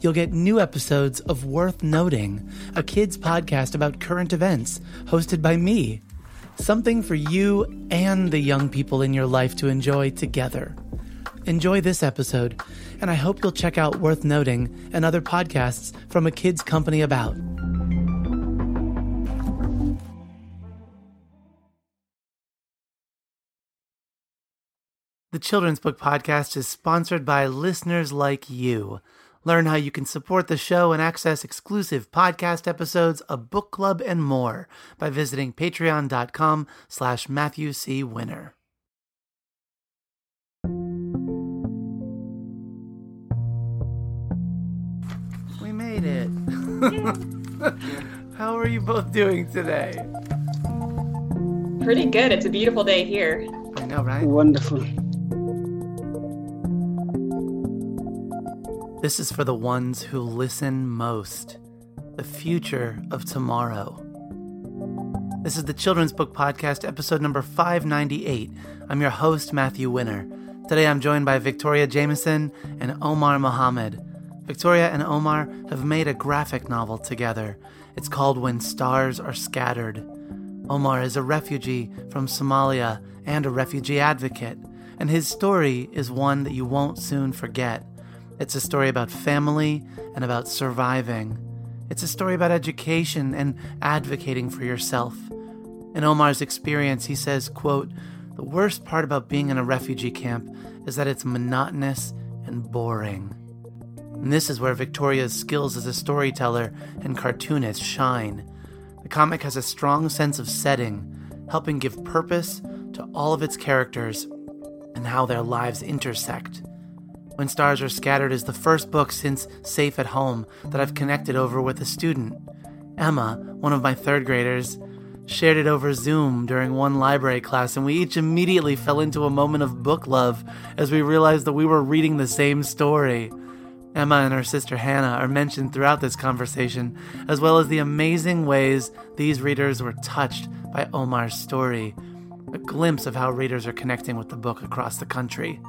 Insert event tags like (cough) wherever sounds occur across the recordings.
you'll get new episodes of Worth Noting, a kids podcast about current events, hosted by me. Something for you and the young people in your life to enjoy together. Enjoy this episode, and I hope you'll check out Worth Noting and other podcasts from a kids company about. The Children's Book Podcast is sponsored by listeners like you. Learn how you can support the show and access exclusive podcast episodes, a book club, and more by visiting patreon.com slash Matthew C. Winner. We made it. (laughs) how are you both doing today? Pretty good. It's a beautiful day here. I know, right? Wonderful. This is for the ones who listen most. The future of tomorrow. This is the Children's Book Podcast, episode number 598. I'm your host, Matthew Winner. Today I'm joined by Victoria Jamieson and Omar Mohamed. Victoria and Omar have made a graphic novel together. It's called When Stars Are Scattered. Omar is a refugee from Somalia and a refugee advocate, and his story is one that you won't soon forget. It's a story about family and about surviving. It's a story about education and advocating for yourself. In Omar's experience, he says, quote, "The worst part about being in a refugee camp is that it's monotonous and boring." And this is where Victoria's skills as a storyteller and cartoonist shine. The comic has a strong sense of setting, helping give purpose to all of its characters and how their lives intersect. When Stars Are Scattered is the first book since Safe at Home that I've connected over with a student. Emma, one of my third graders, shared it over Zoom during one library class, and we each immediately fell into a moment of book love as we realized that we were reading the same story. Emma and her sister Hannah are mentioned throughout this conversation, as well as the amazing ways these readers were touched by Omar's story, a glimpse of how readers are connecting with the book across the country.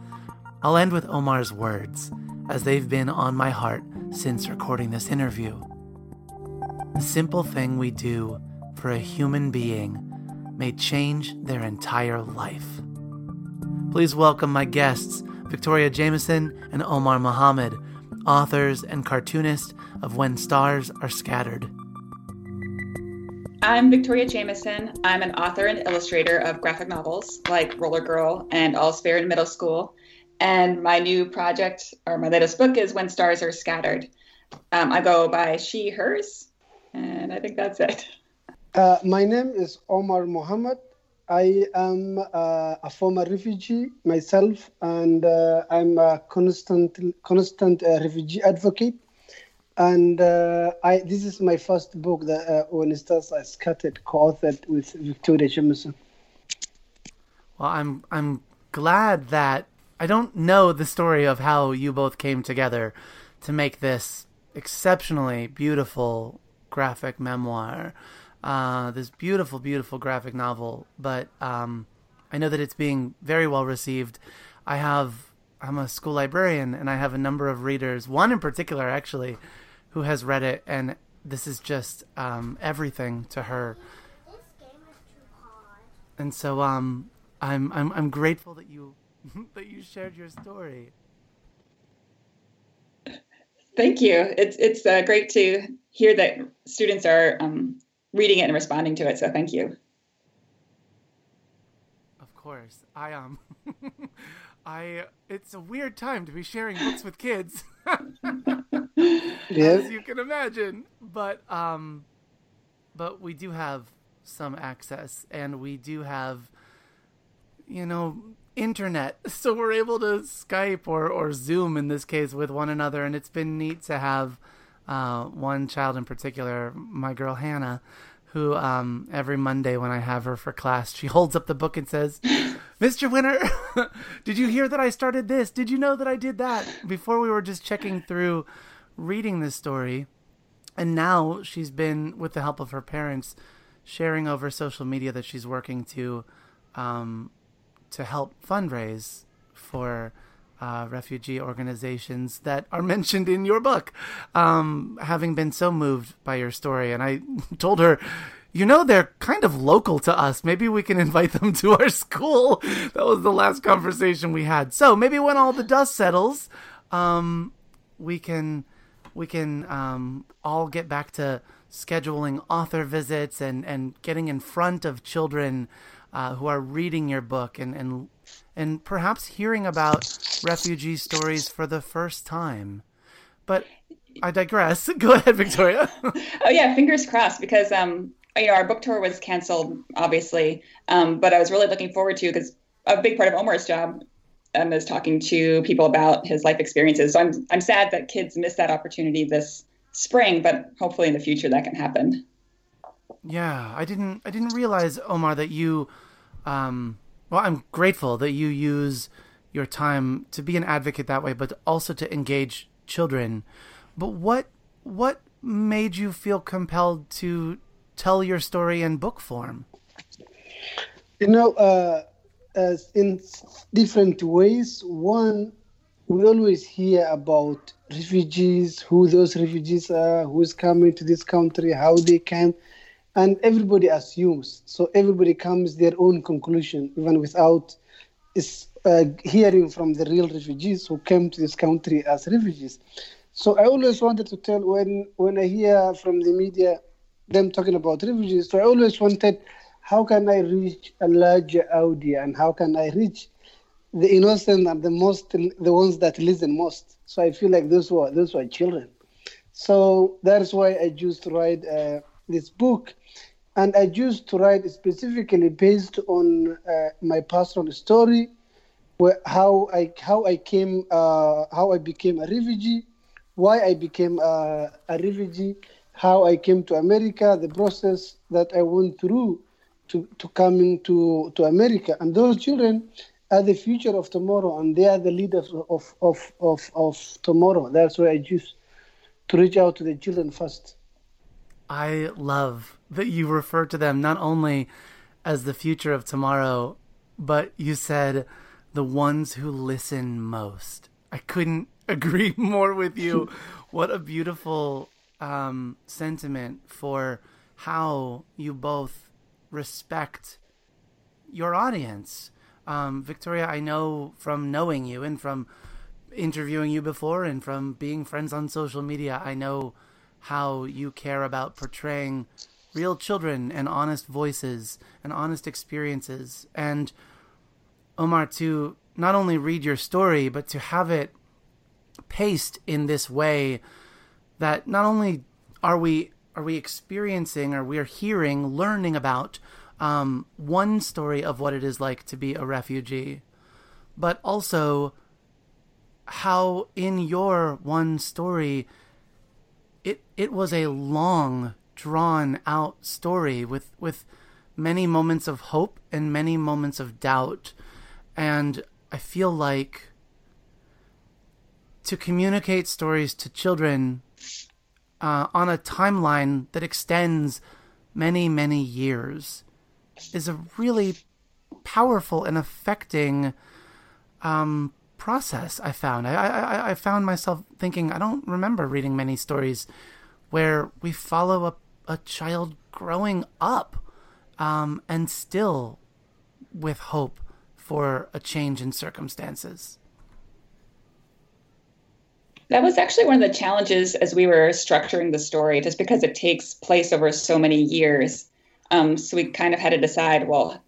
I'll end with Omar's words, as they've been on my heart since recording this interview. The simple thing we do for a human being may change their entire life. Please welcome my guests, Victoria Jamieson and Omar Mohamed, authors and cartoonists of When Stars Are Scattered. I'm Victoria Jamieson. I'm an author and illustrator of graphic novels like Roller Girl and All's Fair in Middle School. And my new project, or my latest book, is When Stars Are Scattered. Um, I go by she, hers, and I think that's it. Uh, my name is Omar Mohamed. I am uh, a former refugee myself, and uh, I'm a constant, constant uh, refugee advocate. And uh, I, this is my first book that uh, When Stars Are Scattered, co-authored with Victoria Jamieson. Well, I'm I'm glad that I don't know the story of how you both came together to make this exceptionally beautiful graphic memoir, uh, this beautiful, beautiful graphic novel. But um, I know that it's being very well received. I have I'm a school librarian, and I have a number of readers. One in particular, actually, who has read it, and this is just um, everything to her. And so, um, I'm I'm I'm grateful that you (laughs) that you shared your story. Thank you. It's it's uh, great to hear that students are um, reading it and responding to it. So thank you. Of course, I um, (laughs) I it's a weird time to be sharing books with kids, (laughs) Yeah. as you can imagine. But um, but we do have some access, and we do have you know, internet. (laughs) So we're able to Skype or, or Zoom in this case with one another. And it's been neat to have uh, one child in particular, my girl Hannah, who um, every Monday when I have her for class, she (laughs) holds up the book and says, Mr. Winner, (laughs) did you hear that I started this? Did you know that I did that? Before we were just checking through reading this story. And now she's been, with the help of her parents, sharing over social media that she's working to um, to help fundraise for uh, refugee organizations that are (laughs) mentioned in your book. Um, having been so moved by your story, and I (laughs) told her, you know, they're kind of local to us. Maybe we can (laughs) invite them to our school. That was the last conversation we had. So maybe when all the dust settles, um, we can we can um, all get back to scheduling author visits and, and getting in front of children uh, who are reading your book and, and and perhaps hearing about refugee stories for the first time. But I digress. (laughs) Go ahead, Victoria. (laughs) oh yeah, fingers crossed because um you know our book tour was canceled obviously, um, but I was really looking forward to because a big part of Omar's job um, is talking to people about his life experiences. So I'm I'm sad that kids missed that opportunity this spring, but hopefully in the future that can happen. Yeah, I didn't I didn't realize Omar that you um, well, I'm grateful that you use your time to be an advocate that way, but also to engage children. But what what made you feel compelled to tell your story in book form? You know, uh, as in different ways. One, we always hear about refugees, who those refugees are, who's coming to this country, how they came and everybody assumes. So everybody comes their own conclusion, even without is, uh, hearing from the real refugees who came to this country as refugees. So I always wanted to tell when when I hear from the media them talking about refugees. So I always wanted, how can I reach a larger audience and how can I reach the innocent and the most the ones that listen most. So I feel like those were those were children. So that's why I chose to write uh, this book and I used to write specifically based on uh, my personal story, where how I how I came uh, how I became a refugee, why I became a, a refugee, how I came to America, the process that I went through to, to coming to, to America. And those children are the future of tomorrow and they are the leaders of, of, of, of tomorrow. That's why I choose to reach out to the children first. I love that you refer to them not only as the future of tomorrow, but you said the ones who listen most. I couldn't (laughs) agree more with you. (laughs) what a beautiful um, sentiment for how you both respect your audience. Um, Victoria, I know from knowing you and from interviewing you before and from being friends on social media, I know how you care about portraying real children and honest voices and honest experiences. And Omar, to not only read your story, but to have it paced in this way that not only are we are we experiencing or we're hearing, learning about um, one story of what it is like to be a refugee, but also how in your one story it it was a long drawn out story with with many moments of hope and many moments of doubt. And i feel like to communicate stories to children uh, on a timeline that extends many many years is a really powerful and affecting um, process I found. I, I, I found myself thinking, I don't remember reading many stories where we follow a, a child growing up um, and still with hope for a change in circumstances. That was actually one of the challenges as we were structuring the story, just because it takes place over so many years. Um, so we kind of had to decide, well,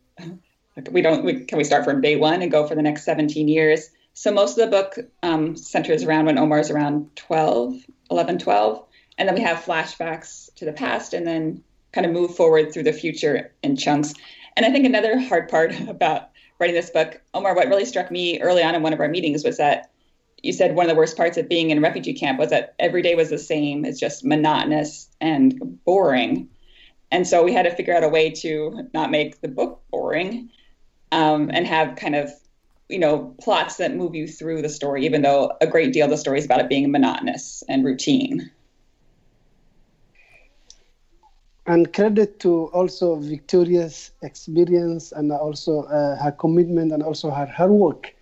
we don't we, can we start from day one and go for the next 17 years so most of the book um, centers around when Omar's around 12, 11, 12. And then we have flashbacks to the past and then kind of move forward through the future in chunks. And I think another hard part (laughs) about writing this book, Omar, what really struck me early on in one of our meetings was that you said one of the worst parts of being in a refugee camp was that every day was the same. It's just monotonous and boring. And so we had to figure out a way to not make the book boring um, and have kind of, you know, plots that move you through the story, even though a great deal of the story is about it being monotonous and routine. And credit to also Victoria's experience and also uh, her commitment and also her hard work.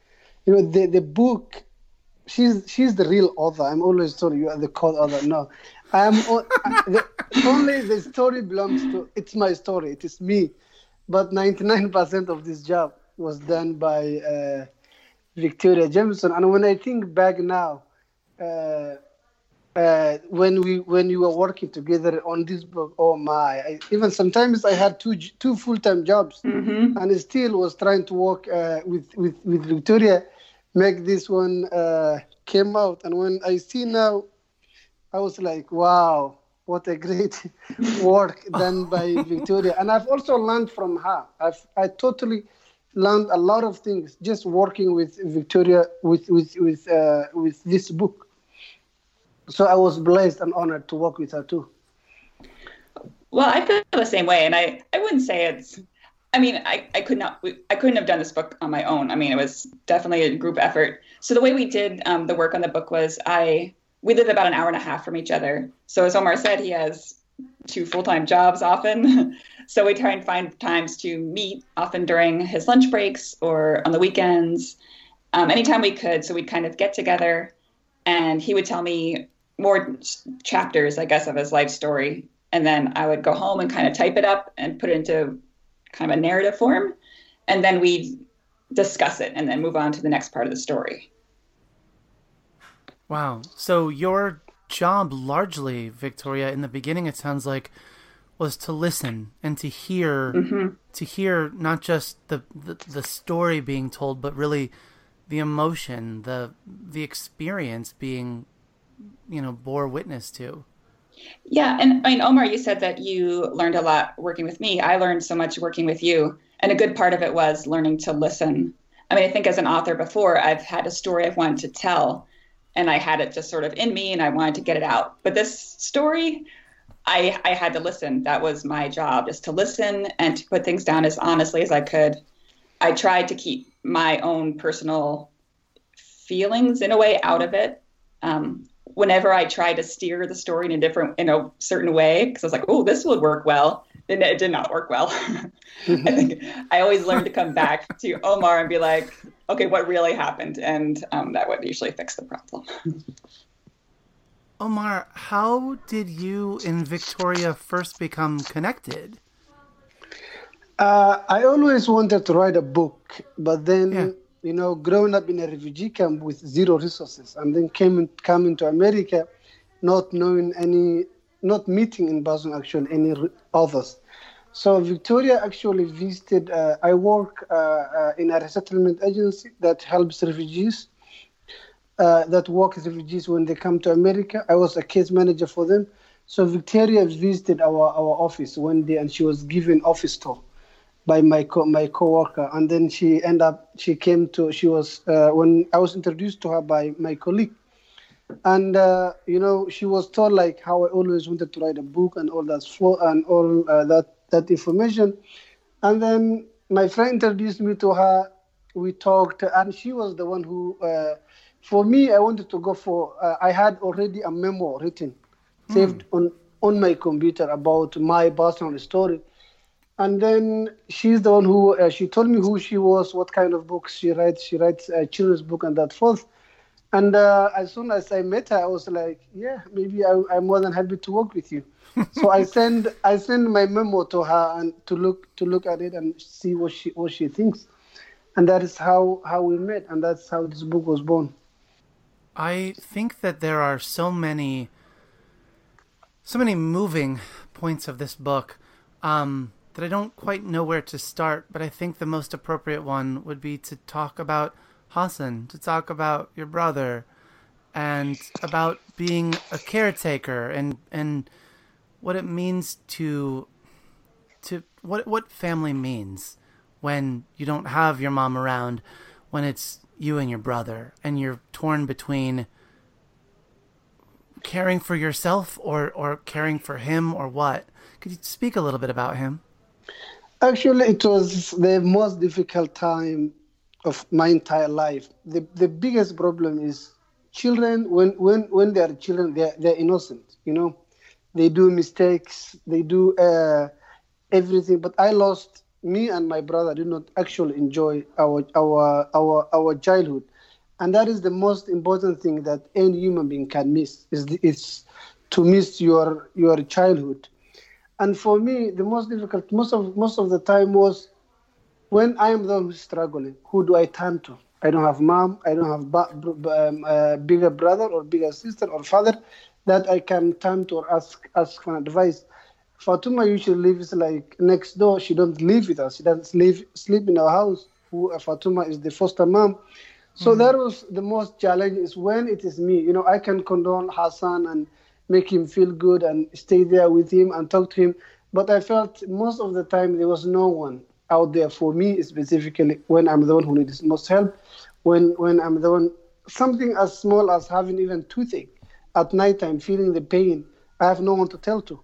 You know, the, the book she's she's the real author. I'm always told you are the co-author. No, I'm (laughs) the, only the story belongs to. It's my story. It is me, but 99% of this job was done by uh, Victoria Jamieson. And when I think back now, uh, uh, when we when we were working together on this book, oh my! I, even sometimes I had two two full time jobs, mm-hmm. and I still was trying to work uh, with with with Victoria make this one uh, came out. And when I see now, I was like, wow, what a great (laughs) work done by (laughs) Victoria. And I've also learned from her. I've I totally learned a lot of things just working with Victoria with with with uh, with this book. So I was blessed and honored to work with her too. Well, I feel the same way, and I I wouldn't say it's I mean, I, I could not, I couldn't have done this book on my own. I mean, it was definitely a group effort. So the way we did um, the work on the book was I, we live about an hour and a half from each other. So as Omar said, he has two full-time jobs often. (laughs) so we try and find times to meet often during his lunch breaks or on the weekends, um, anytime we could. So we'd kind of get together and he would tell me more chapters, I guess, of his life story. And then I would go home and kind of type it up and put it into kind of a narrative form, and then we'd discuss it and then move on to the next part of the story. Wow. So your job largely, Victoria, in the beginning it sounds like was to listen and to hear mm-hmm. to hear not just the, the the story being told but really the emotion, the the experience being you know bore witness to. Yeah, and I mean, Omar, you said that you learned a lot working with me. I learned so much working with you, and a good part of it was learning to listen. I mean, I think as an author before, I've had a story I've wanted to tell, and I had it just sort of in me, and I wanted to get it out. But this story, I I had to listen. That was my job, is to listen and to put things down as honestly as I could. I tried to keep my own personal feelings in a way out of it. Um, whenever I tried to steer the story in a different, in a certain way, because I was like, oh, this would work well, then it did not work well. (laughs) I think I always learned to come back (laughs) to Omar and be like, okay, what really happened? And um, that would usually fix the problem. Omar, how did you and Victoria first become connected? Uh, I always wanted to write a book, but then yeah you know, growing up in a refugee camp with zero resources, and then came coming to America, not knowing any, not meeting in Boston actually any others. So Victoria actually visited. Uh, I work uh, uh, in a resettlement agency that helps refugees. Uh, that work as refugees when they come to America. I was a case manager for them. So Victoria visited our, our office one day and she was given office tour by my co- my coworker, and then she end up she came to she was uh, when I was introduced to her by my colleague, and uh, you know she was told like how I always wanted to write a book and all that and all uh, that that information, and then my friend introduced me to her. We talked, and she was the one who. Uh, for me, I wanted to go for. Uh, I had already a memo written, mm. saved on on my computer about my personal story and then she's the one who uh, she told me who she was, what kind of books she writes. She writes a children's book and that forth. And uh, as soon as I met her, I was like, yeah, maybe I, am more than happy to work with you. (laughs) so I send I send my memo to her and to look to look at it and see what she what she thinks, and that is how how we met, and that's how this book was born. I think that there are so many so many moving points of this book. Um, that I don't quite know where to start, but I think the most appropriate one would be to talk about Hassan, to talk about your brother, and about being a caretaker and and what it means to to what what family means when you don't have your mom around, when it's you and your brother, and you're torn between caring for yourself or, or caring for him or what? Could you speak a little bit about him? Actually, it was the most difficult time of my entire life. The, the biggest problem is children, when, when, when they are children, they're, they're innocent, you know. They do mistakes, they do uh, everything. But I lost, me and my brother did not actually enjoy our, our, our, our childhood. And that is the most important thing that any human being can miss, is the, it's to miss your, your childhood and for me, the most difficult, most of most of the time was when I am the one struggling. Who do I turn to? I don't have mom. I don't have ba- um, a bigger brother or bigger sister or father that I can turn to or ask ask for advice. Fatuma usually lives like next door. She don't live with us. She doesn't live sleep in our house. Who uh, Fatuma is the foster mom. So mm-hmm. that was the most challenge is when it is me. You know, I can condone Hassan and make him feel good and stay there with him and talk to him. But I felt most of the time there was no one out there for me specifically when I'm the one who needs most help, when when I'm the one something as small as having even toothache at night time, feeling the pain, I have no one to tell to.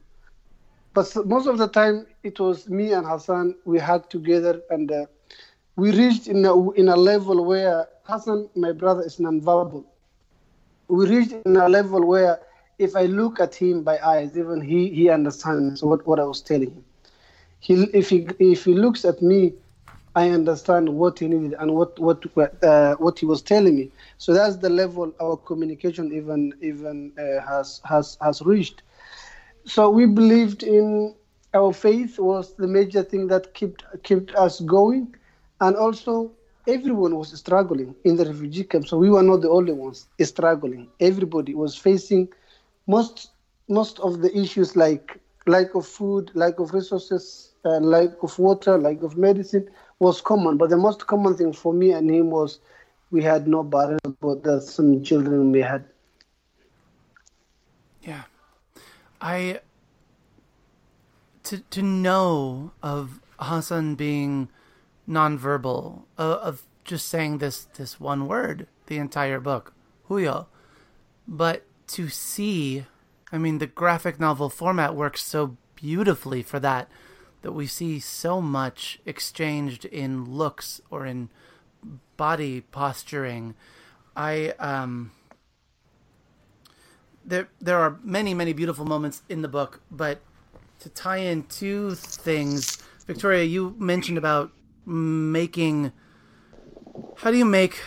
But most of the time it was me and Hassan. We had together and uh, we reached in a, in a level where Hassan, my brother, is nonverbal. We reached in a level where if I look at him by eyes, even he he understands what, what I was telling him. He if he if he looks at me, I understand what he needed and what what uh, what he was telling me. So that's the level our communication even even uh, has has has reached. So we believed in our faith was the major thing that kept kept us going, and also everyone was struggling in the refugee camp. So we were not the only ones struggling. Everybody was facing most most of the issues like lack of food, lack of resources, uh, lack of water, lack of medicine was common. But the most common thing for me and him was we had no barriers, but there's some children we had. Yeah, I to to know of Hassan being nonverbal, uh, of just saying this this one word the entire book, hooyo, but to see. I mean, the graphic novel format works so beautifully for that, that we see so much exchanged in looks or in body posturing. I um there there are many many beautiful moments in the book, but to tie in two things, Victoria, you mentioned about making how do you make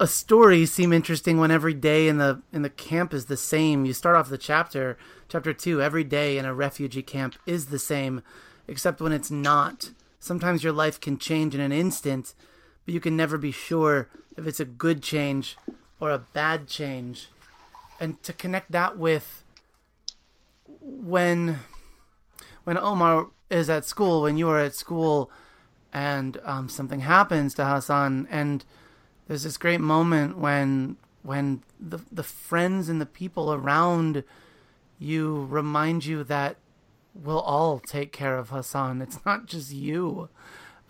a story seem interesting when every day in the in the camp is the same. You start off the chapter, chapter two, every day in a refugee camp is the same, except when it's not. Sometimes your life can change in an instant, but you can never be sure if it's a good change or a bad change. And to connect that with when when Omar is at school, when you are at school, and um, something happens to Hassan and there's this great moment when when the the friends and the people around you remind you that we'll all take care of Hassan. It's not just you.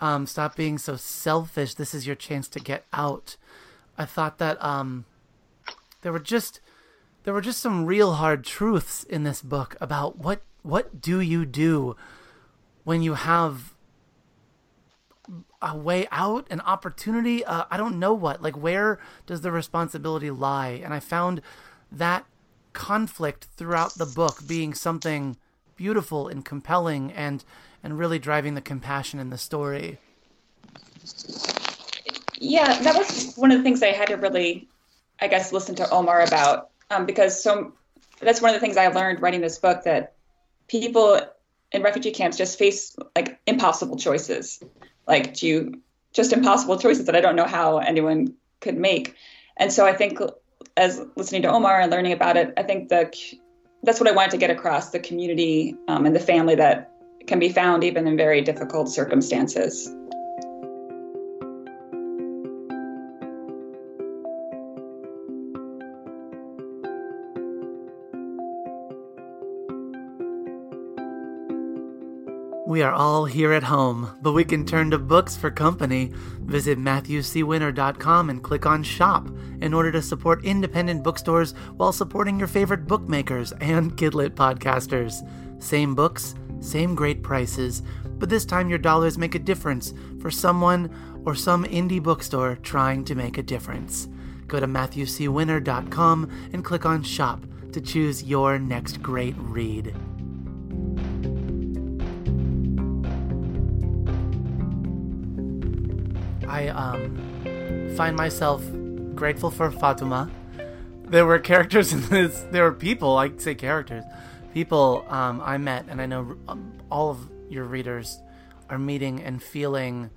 Um, stop being so selfish. This is your chance to get out. I thought that um, there were just there were just some real hard truths in this book about what what do you do when you have a way out, an opportunity. Uh, I don't know what. Like, where does the responsibility lie? And I found that conflict throughout the book being something beautiful and compelling, and and really driving the compassion in the story. Yeah, that was one of the things I had to really, I guess, listen to Omar about um, because so that's one of the things I learned writing this book that people in refugee camps just face like impossible choices like do you just impossible choices that I don't know how anyone could make. And so I think as listening to Omar and learning about it, I think that that's what I wanted to get across the community um, and the family that can be found even in very difficult circumstances. We are all here at home, but we can turn to books for company. Visit MatthewCWinner.com and click on Shop in order to support independent bookstores while supporting your favorite bookmakers and (laughs) Kidlit podcasters. Same books, same great prices, but this time your dollars make a difference for someone or some indie bookstore trying to make a difference. Go to MatthewCWinner.com and click on Shop to choose your next great read. I um, find myself grateful for Fatuma. There were characters in this. There were people. I say characters, people um, I met, and I know um, all of your readers are meeting and feeling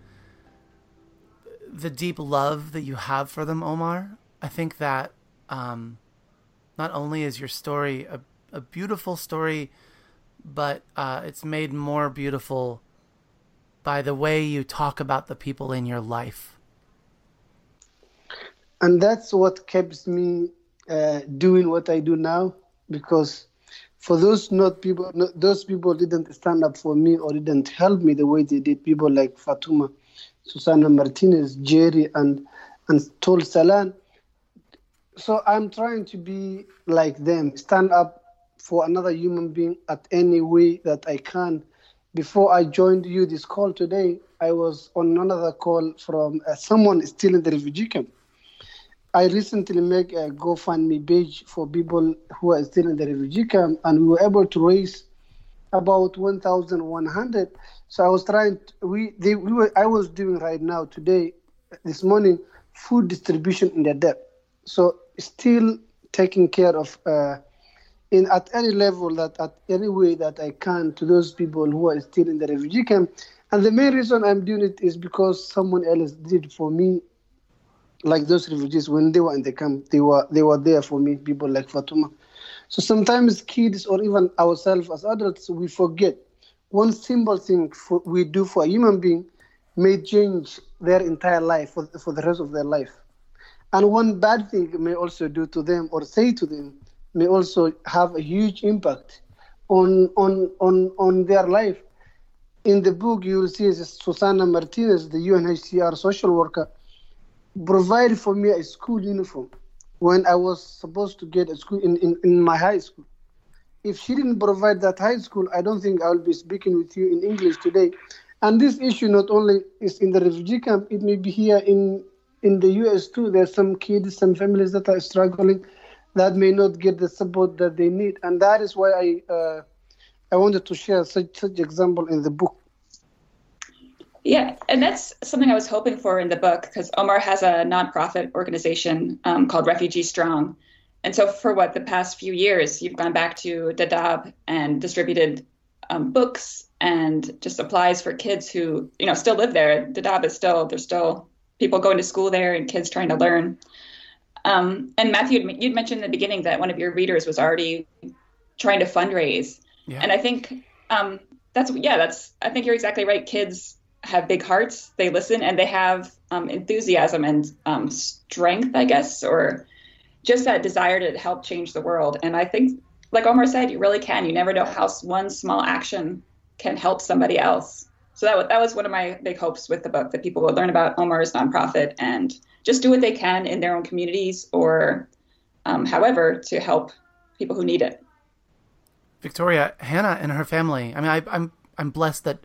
the deep love that you have for them, Omar. I think that um, not only is your story a, a beautiful story, but uh, it's made more beautiful by the way you talk about the people in your life. And that's what keeps me uh, doing what I do now, because for those not people, not, those people didn't stand up for me or didn't help me the way they did. People like Fatuma, Susana Martinez, Jerry, and and Tol Salan. So I'm trying to be like them, stand up for another human being at any way that I can before I joined you this call today, I was on another call from uh, someone still in the refugee camp. I recently made a GoFundMe page for people who are still in the refugee camp, and we were able to raise about 1,100. So I was trying. To, we they we were I was doing right now today, this morning, food distribution in the depth. So still taking care of. Uh, in at any level that at any way that I can to those people who are still in the refugee camp. And the main reason I'm doing it is because someone else did for me, like those refugees when they were in the camp, they were they were there for me. People like Fatuma. So sometimes kids or even ourselves as adults we forget one simple thing for, we do for a human being may change their entire life for, for the rest of their life. And one bad thing may also do to them or say to them may also have a huge impact on on on on their life. In the book, you will see Susana Martinez, the UNHCR social worker, provided for me a school uniform when I was supposed to get a school in, in, in my high school. If she didn't provide that high school, I don't think I will be speaking with you in English today. And this issue not only is in the refugee camp, it may be here in in the US too. There's some kids, some families that are struggling that may not get the support that they need, and that is why I uh, I wanted to share such such example in the book. Yeah, and that's something I was hoping for in the book because Omar has a nonprofit organization um, called Refugee Strong, and so for what the past few years, you've gone back to Dadaab and distributed um, books and just supplies for kids who you know still live there. Dadaab is still there's still people going to school there and kids trying to learn. Um, and Matthew, you'd mentioned in the beginning that one of your readers was already trying to fundraise, yeah. and I think um, that's yeah, that's I think you're exactly right. Kids have big hearts; they listen and they have um, enthusiasm and um, strength, I guess, or just that desire to help change the world. And I think, like Omar said, you really can. You never know how one small action can help somebody else. So that that was one of my big hopes with the book that people would learn about Omar's nonprofit and just do what they can in their own communities or um, however to help people who need it. Victoria, Hannah and her family. I mean, I, am I'm, I'm blessed that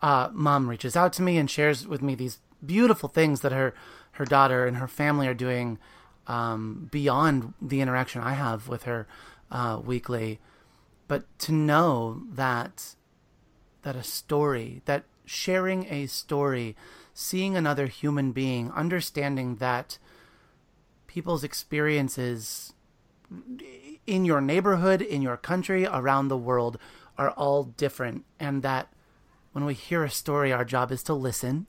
uh, mom reaches out to me and shares with me these beautiful things that her her daughter and her family are doing um, beyond the interaction I have with her uh, weekly. But to know that that a story, that sharing a story seeing another human being, understanding that people's experiences in your neighborhood, in your country, around the world are all different, and that when we hear a story, our job is to listen,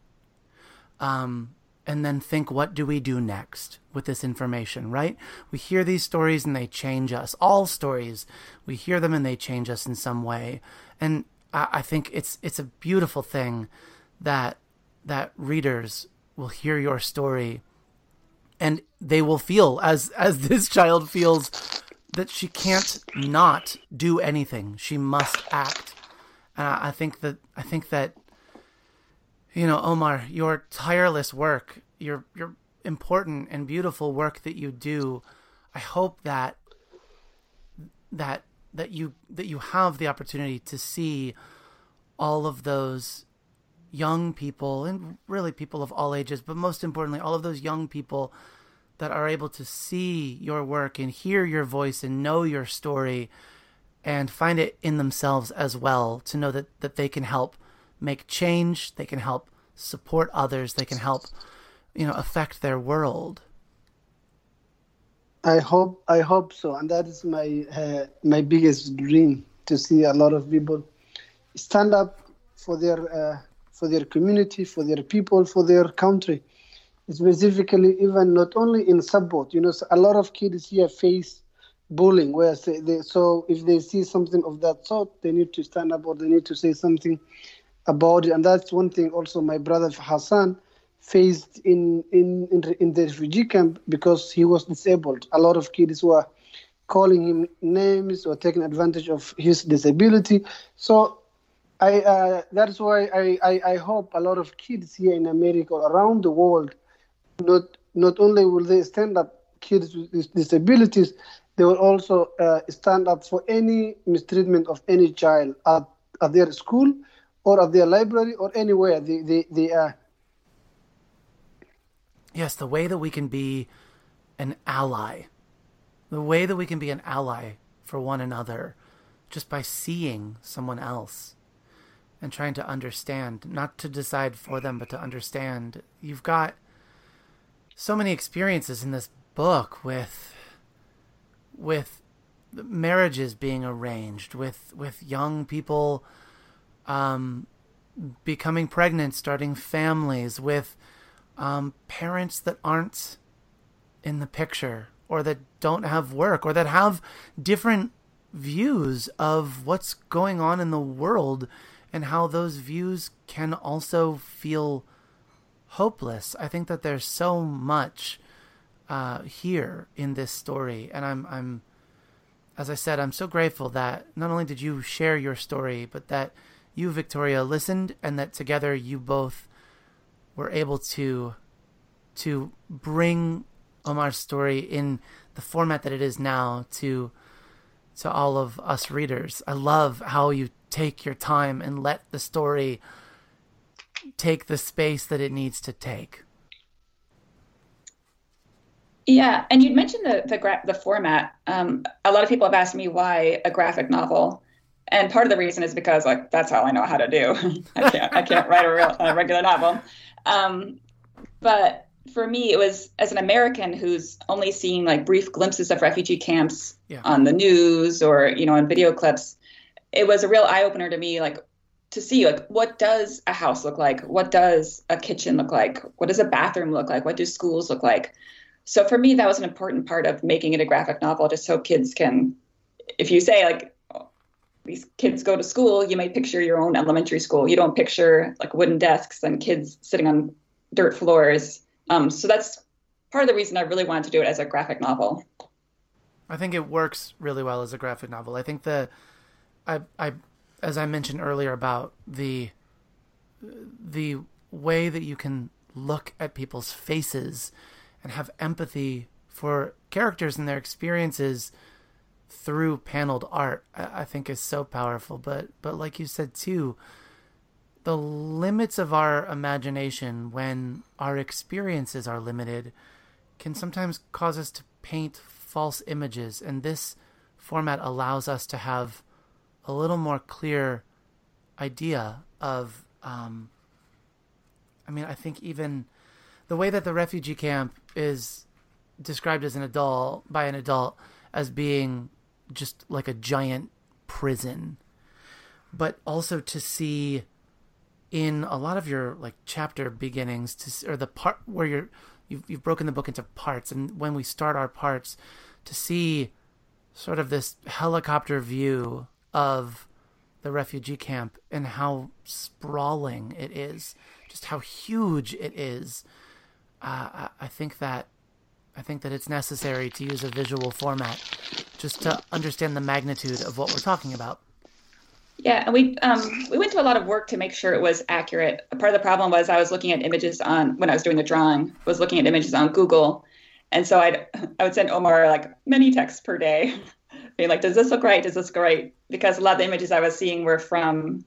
um, and then think, what do we do next with this information, right? We hear these stories and they change us. All stories, we hear them and they change us in some way, and I, I think it's it's a beautiful thing that that readers will hear your story and they will feel as as (laughs) this child feels that she can't not do anything. She must act. And I, I think that I think that you know, Omar, your tireless work, your your important and beautiful work that you do, I hope that that that you that you have the opportunity to see all of those young people and really people of all ages, but most importantly, all of those young people that are able to see your work and hear your voice and know your story and find it in themselves as well to know that, that they can help make change, they can help support others, they can help, you know, affect their world. I hope I hope so, and that is my uh, my biggest dream to see a lot of people stand up for their uh, for their community, for their people, for their country. Specifically, even not only in support. You know, a lot of kids here face bullying, where they, so if they see something of that sort, they need to stand up or they need to say something about it. And that's one thing. Also, my brother Hassan faced in in in, in the refugee camp because he was disabled. A lot of kids were calling him names or taking advantage of his disability. So I uh, that's why I, I, I hope a lot of kids here in America around the world not not only will they stand up kids with disabilities they will also uh, stand up for any mistreatment of any child at, at their school or at their library or anywhere they, they, they are yes the way that we can be an ally the way that we can be an ally for one another just by seeing someone else and trying to understand, not to decide for them, but to understand. You've got so many experiences in this book with with marriages being arranged, with with young people um, becoming pregnant, starting families, with um, parents that aren't in the picture or that don't have work or that have different views of what's going on in the world and how those views can also feel hopeless. I think that there's so much uh, here in this story, and I'm I'm as I said, I'm so grateful that not only did you share your story, but that you, Victoria, listened, and that together you both were able to to bring Omar's story in the format that it is now to to all of us readers. I love how you take your time and let the story take the space that it needs to take. Yeah, and you'd mentioned the the, gra- the format. Um, a lot of people have asked me why a graphic novel, and part of the reason is because like that's all I know how to do. (laughs) I can't I can't write a, real, a regular novel. Um, but for me, it was as an American who's only seen like brief glimpses of refugee camps yeah. on the news or you know in video clips. It was a real eye opener to me, like to see like what does a house look like, what does a kitchen look like, what does a bathroom look like, what do schools look like. So for me, that was an important part of making it a graphic novel, just so kids can, if you say like these kids go to school, you may picture your own elementary school. You don't picture like wooden desks and kids sitting on dirt floors um, so that's part of the reason I really wanted to do it as a graphic novel. I think it works really well as a graphic novel. I think the, I, I, as I mentioned earlier about the, the way that you can look at people's faces and have empathy for characters and their experiences through paneled art, I, think is so powerful. But, but like you said too, the limits of our imagination when our experiences are limited can sometimes cause us to paint false images and this format allows us to have a little more clear idea of um, i mean i think even the way that the refugee camp is described as an adult by an adult as being just like a giant prison. But also to see in a lot of your like chapter beginnings to or the part where you're you've, you've broken the book into parts and when we start our parts to see sort of this helicopter view of the refugee camp and how sprawling it is just how huge it is uh, I think that I think that it's necessary to use a visual format just to understand the magnitude of what we're talking about. Yeah, and we um, we went to a lot of work to make sure it was accurate. Part of the problem was I was looking at images on when I was doing the drawing, was looking at images on Google, and so I'd I would send Omar like many texts per day, (laughs) being like, "Does this look right? Does this look right?" Because a lot of the images I was seeing were from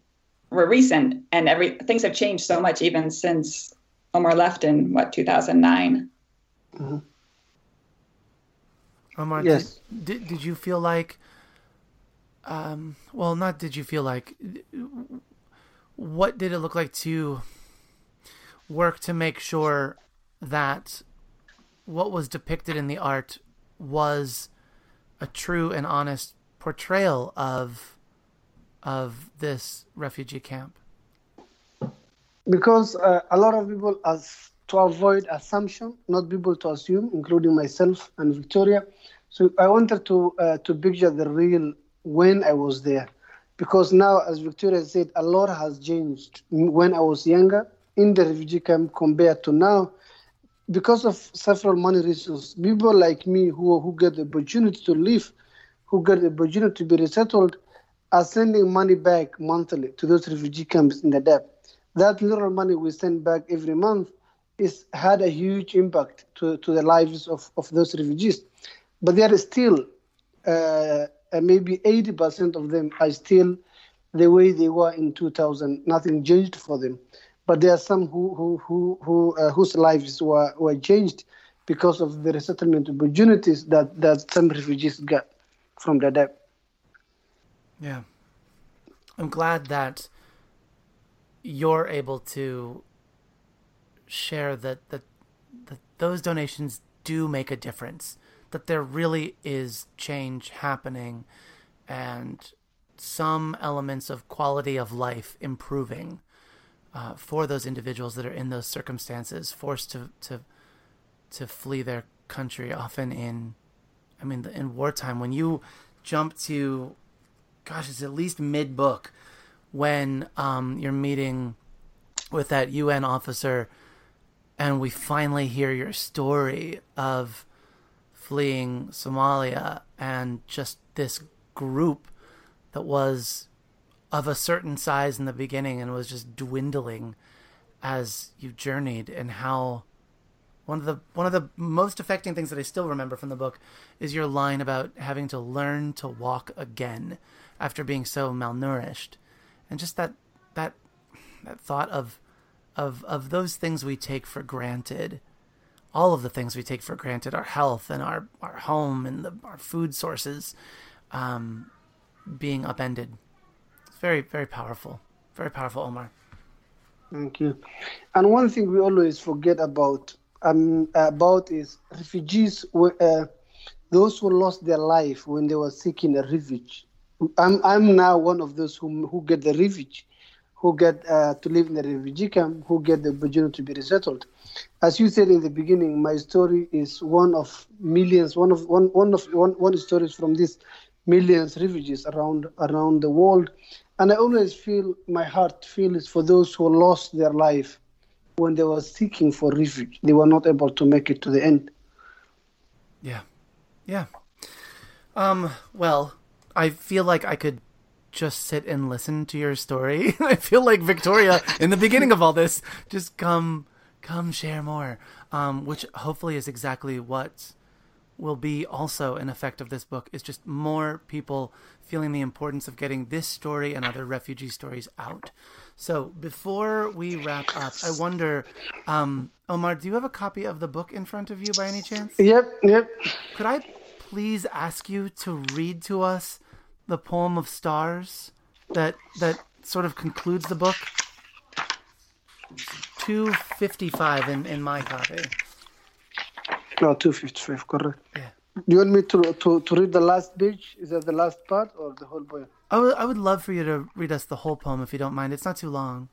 were recent, and every things have changed so much even since Omar left in what 2009. Mm-hmm. Omar, yes. Did, did, did you feel like, um, well, not did you feel like, what did it look like to work to make sure that what was depicted in the art was a true and honest portrayal of of this refugee camp? Because uh, a lot of people, as to avoid assumption, not be able to assume, including myself and Victoria. So I wanted to uh, to picture the real when I was there, because now, as Victoria said, a lot has changed when I was younger in the refugee camp compared to now. Because of several money reasons, people like me who who get the opportunity to live, who get the opportunity to be resettled, are sending money back monthly to those refugee camps in the Dadaab. That little money we send back every month is had a huge impact to, to the lives of, of those refugees. But there is still uh, maybe 80% of them are still the way they were in 2000. Nothing changed for them. But there are some who, who, who, who uh, whose lives were, were changed because of the resettlement opportunities that, that some refugees got from the Dadaab. Yeah. I'm glad that you're able to share that, that that those donations do make a difference. That there really is change happening and some elements of quality of life improving uh, for those individuals that are in those circumstances, forced to to to flee their country, often in, I mean, in wartime. When you jump to gosh, it's at least mid book when um, you're meeting with that UN officer, and we finally hear your story of fleeing Somalia and just this group that was of a certain size in the beginning and was just dwindling as you journeyed and how one of the one of the most affecting things that I still remember from the book is your line about having to learn to walk again after being so malnourished, and just that that that thought of of of those things we take for granted, all of the things we take for granted, our health and our our home and the, our food sources, um, being upended. It's very very powerful, very powerful, Omar. Thank you. And one thing we always forget about um, about is refugees. Uh, those who lost their life when they were seeking a refuge I'm I'm now one of those who who get the refuge, who get uh, to live in the refugee camp, who get the opportunity to be resettled. As you said in the beginning, my story is one of millions, one of one one of one one stories from these millions refugees around around the world, and I always feel my heart feels for those who lost their life when they were seeking for refuge. They were not able to make it to the end. Yeah, yeah. Um. Well I feel like I could just sit and listen to your story. (laughs) I feel like Victoria in the beginning of all this, just come, come share more. Um, which hopefully is exactly what will be also an effect of this book is just more people feeling the importance of getting this story and other refugee stories out. So before we wrap up, I wonder, um, Omar, do you have a copy of the book in front of you by any chance? Yep, yep. Could I please ask you to read to us the poem of stars that that sort of concludes the book? Two fifty five in, in my copy. No, two fifty five, correct. Yeah. Do you want me to, to, to read the last page? Is that the last part or the whole poem? I would, I would love for you to read us the whole poem if you don't mind. It's not too long.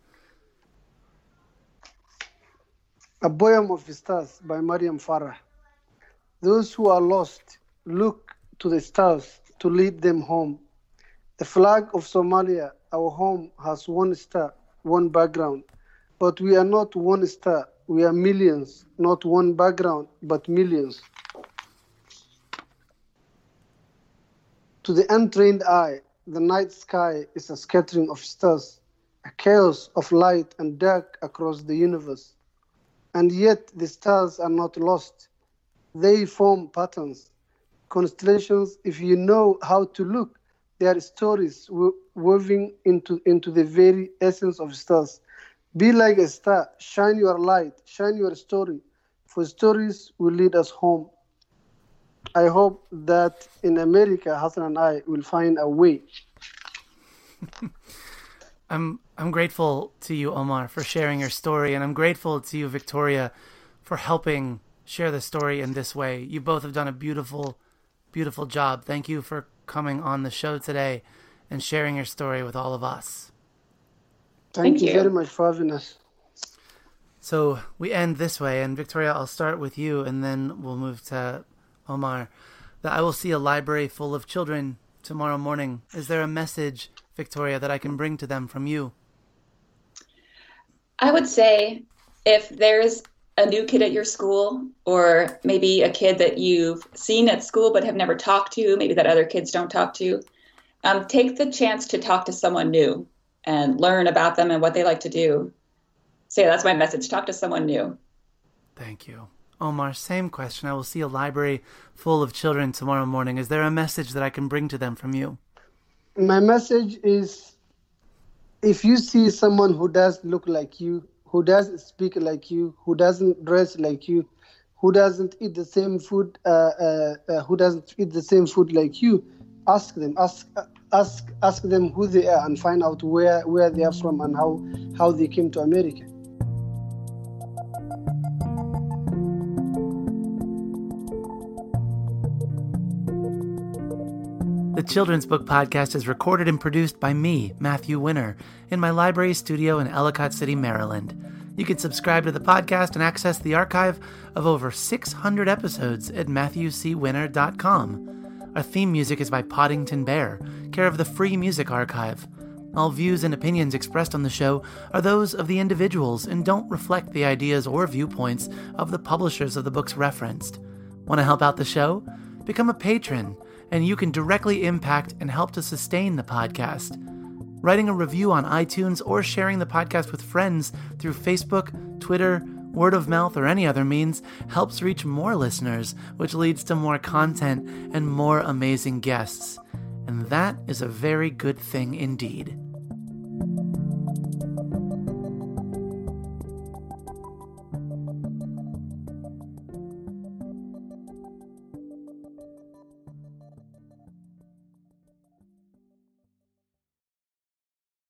A Poem of Stars by Mariam Farah. Those who are lost look to the stars to lead them home. The flag of Somalia, our home, has one star, one background. But we are not one star, we are millions, not one background, but millions. To the untrained eye, the night sky is a scattering of stars, a chaos of light and dark across the universe. And yet the stars are not lost. They form patterns, constellations. If you know how to look, they are stories woven into, into the very essence of stars. Be like a star, shine your light, shine your story, for stories will lead us home. I hope that in America, Hassan and I will find a way. (laughs) I'm I'm grateful to you, Omar, for sharing your story, and I'm grateful to you, Victoria, for helping share the story in this way. You both have done a beautiful, beautiful job. Thank you for coming on the show today and sharing your story with all of us. Thank, Thank you, you very much for having us. So we end this way, and Victoria, I'll start with you, and then we'll move to Omar. That I will see a library full of children tomorrow morning. Is there a message, Victoria, that I can bring to them from you? I would say if there's a new kid at your school, or maybe a kid that you've seen at school but have never talked to, maybe that other kids don't talk to, um, take the chance to talk to someone new and learn about them and what they like to do. So, yeah, that's my message talk to someone new. Thank you. Omar, same question. I will see a library full of children tomorrow morning. Is there a message that I can bring to them from you? My message is if you see someone who does look like you, who doesn't speak like you, who doesn't dress like you, who doesn't eat the same food, uh, uh, uh, who doesn't eat the same food like you, ask them, ask, ask, ask them who they are, and find out where where they are from and how how they came to America. Children's Book Podcast is recorded and produced by me, Matthew Winner, in my library studio in Ellicott City, Maryland. You can subscribe to the podcast and access the archive of over 600 episodes at MatthewCWinner.com. Our theme music is by Poddington Bear, care of the Free Music Archive. All views and opinions expressed on the show are those of the individuals and don't reflect the ideas or viewpoints of the publishers of the books referenced. Want to help out the show? Become a patron and you can directly impact and help to sustain the podcast. Writing a review on iTunes or sharing the podcast with friends through Facebook, Twitter, word of mouth, or any other means helps reach more listeners, which leads to more content and more amazing guests. And that is a very good thing indeed.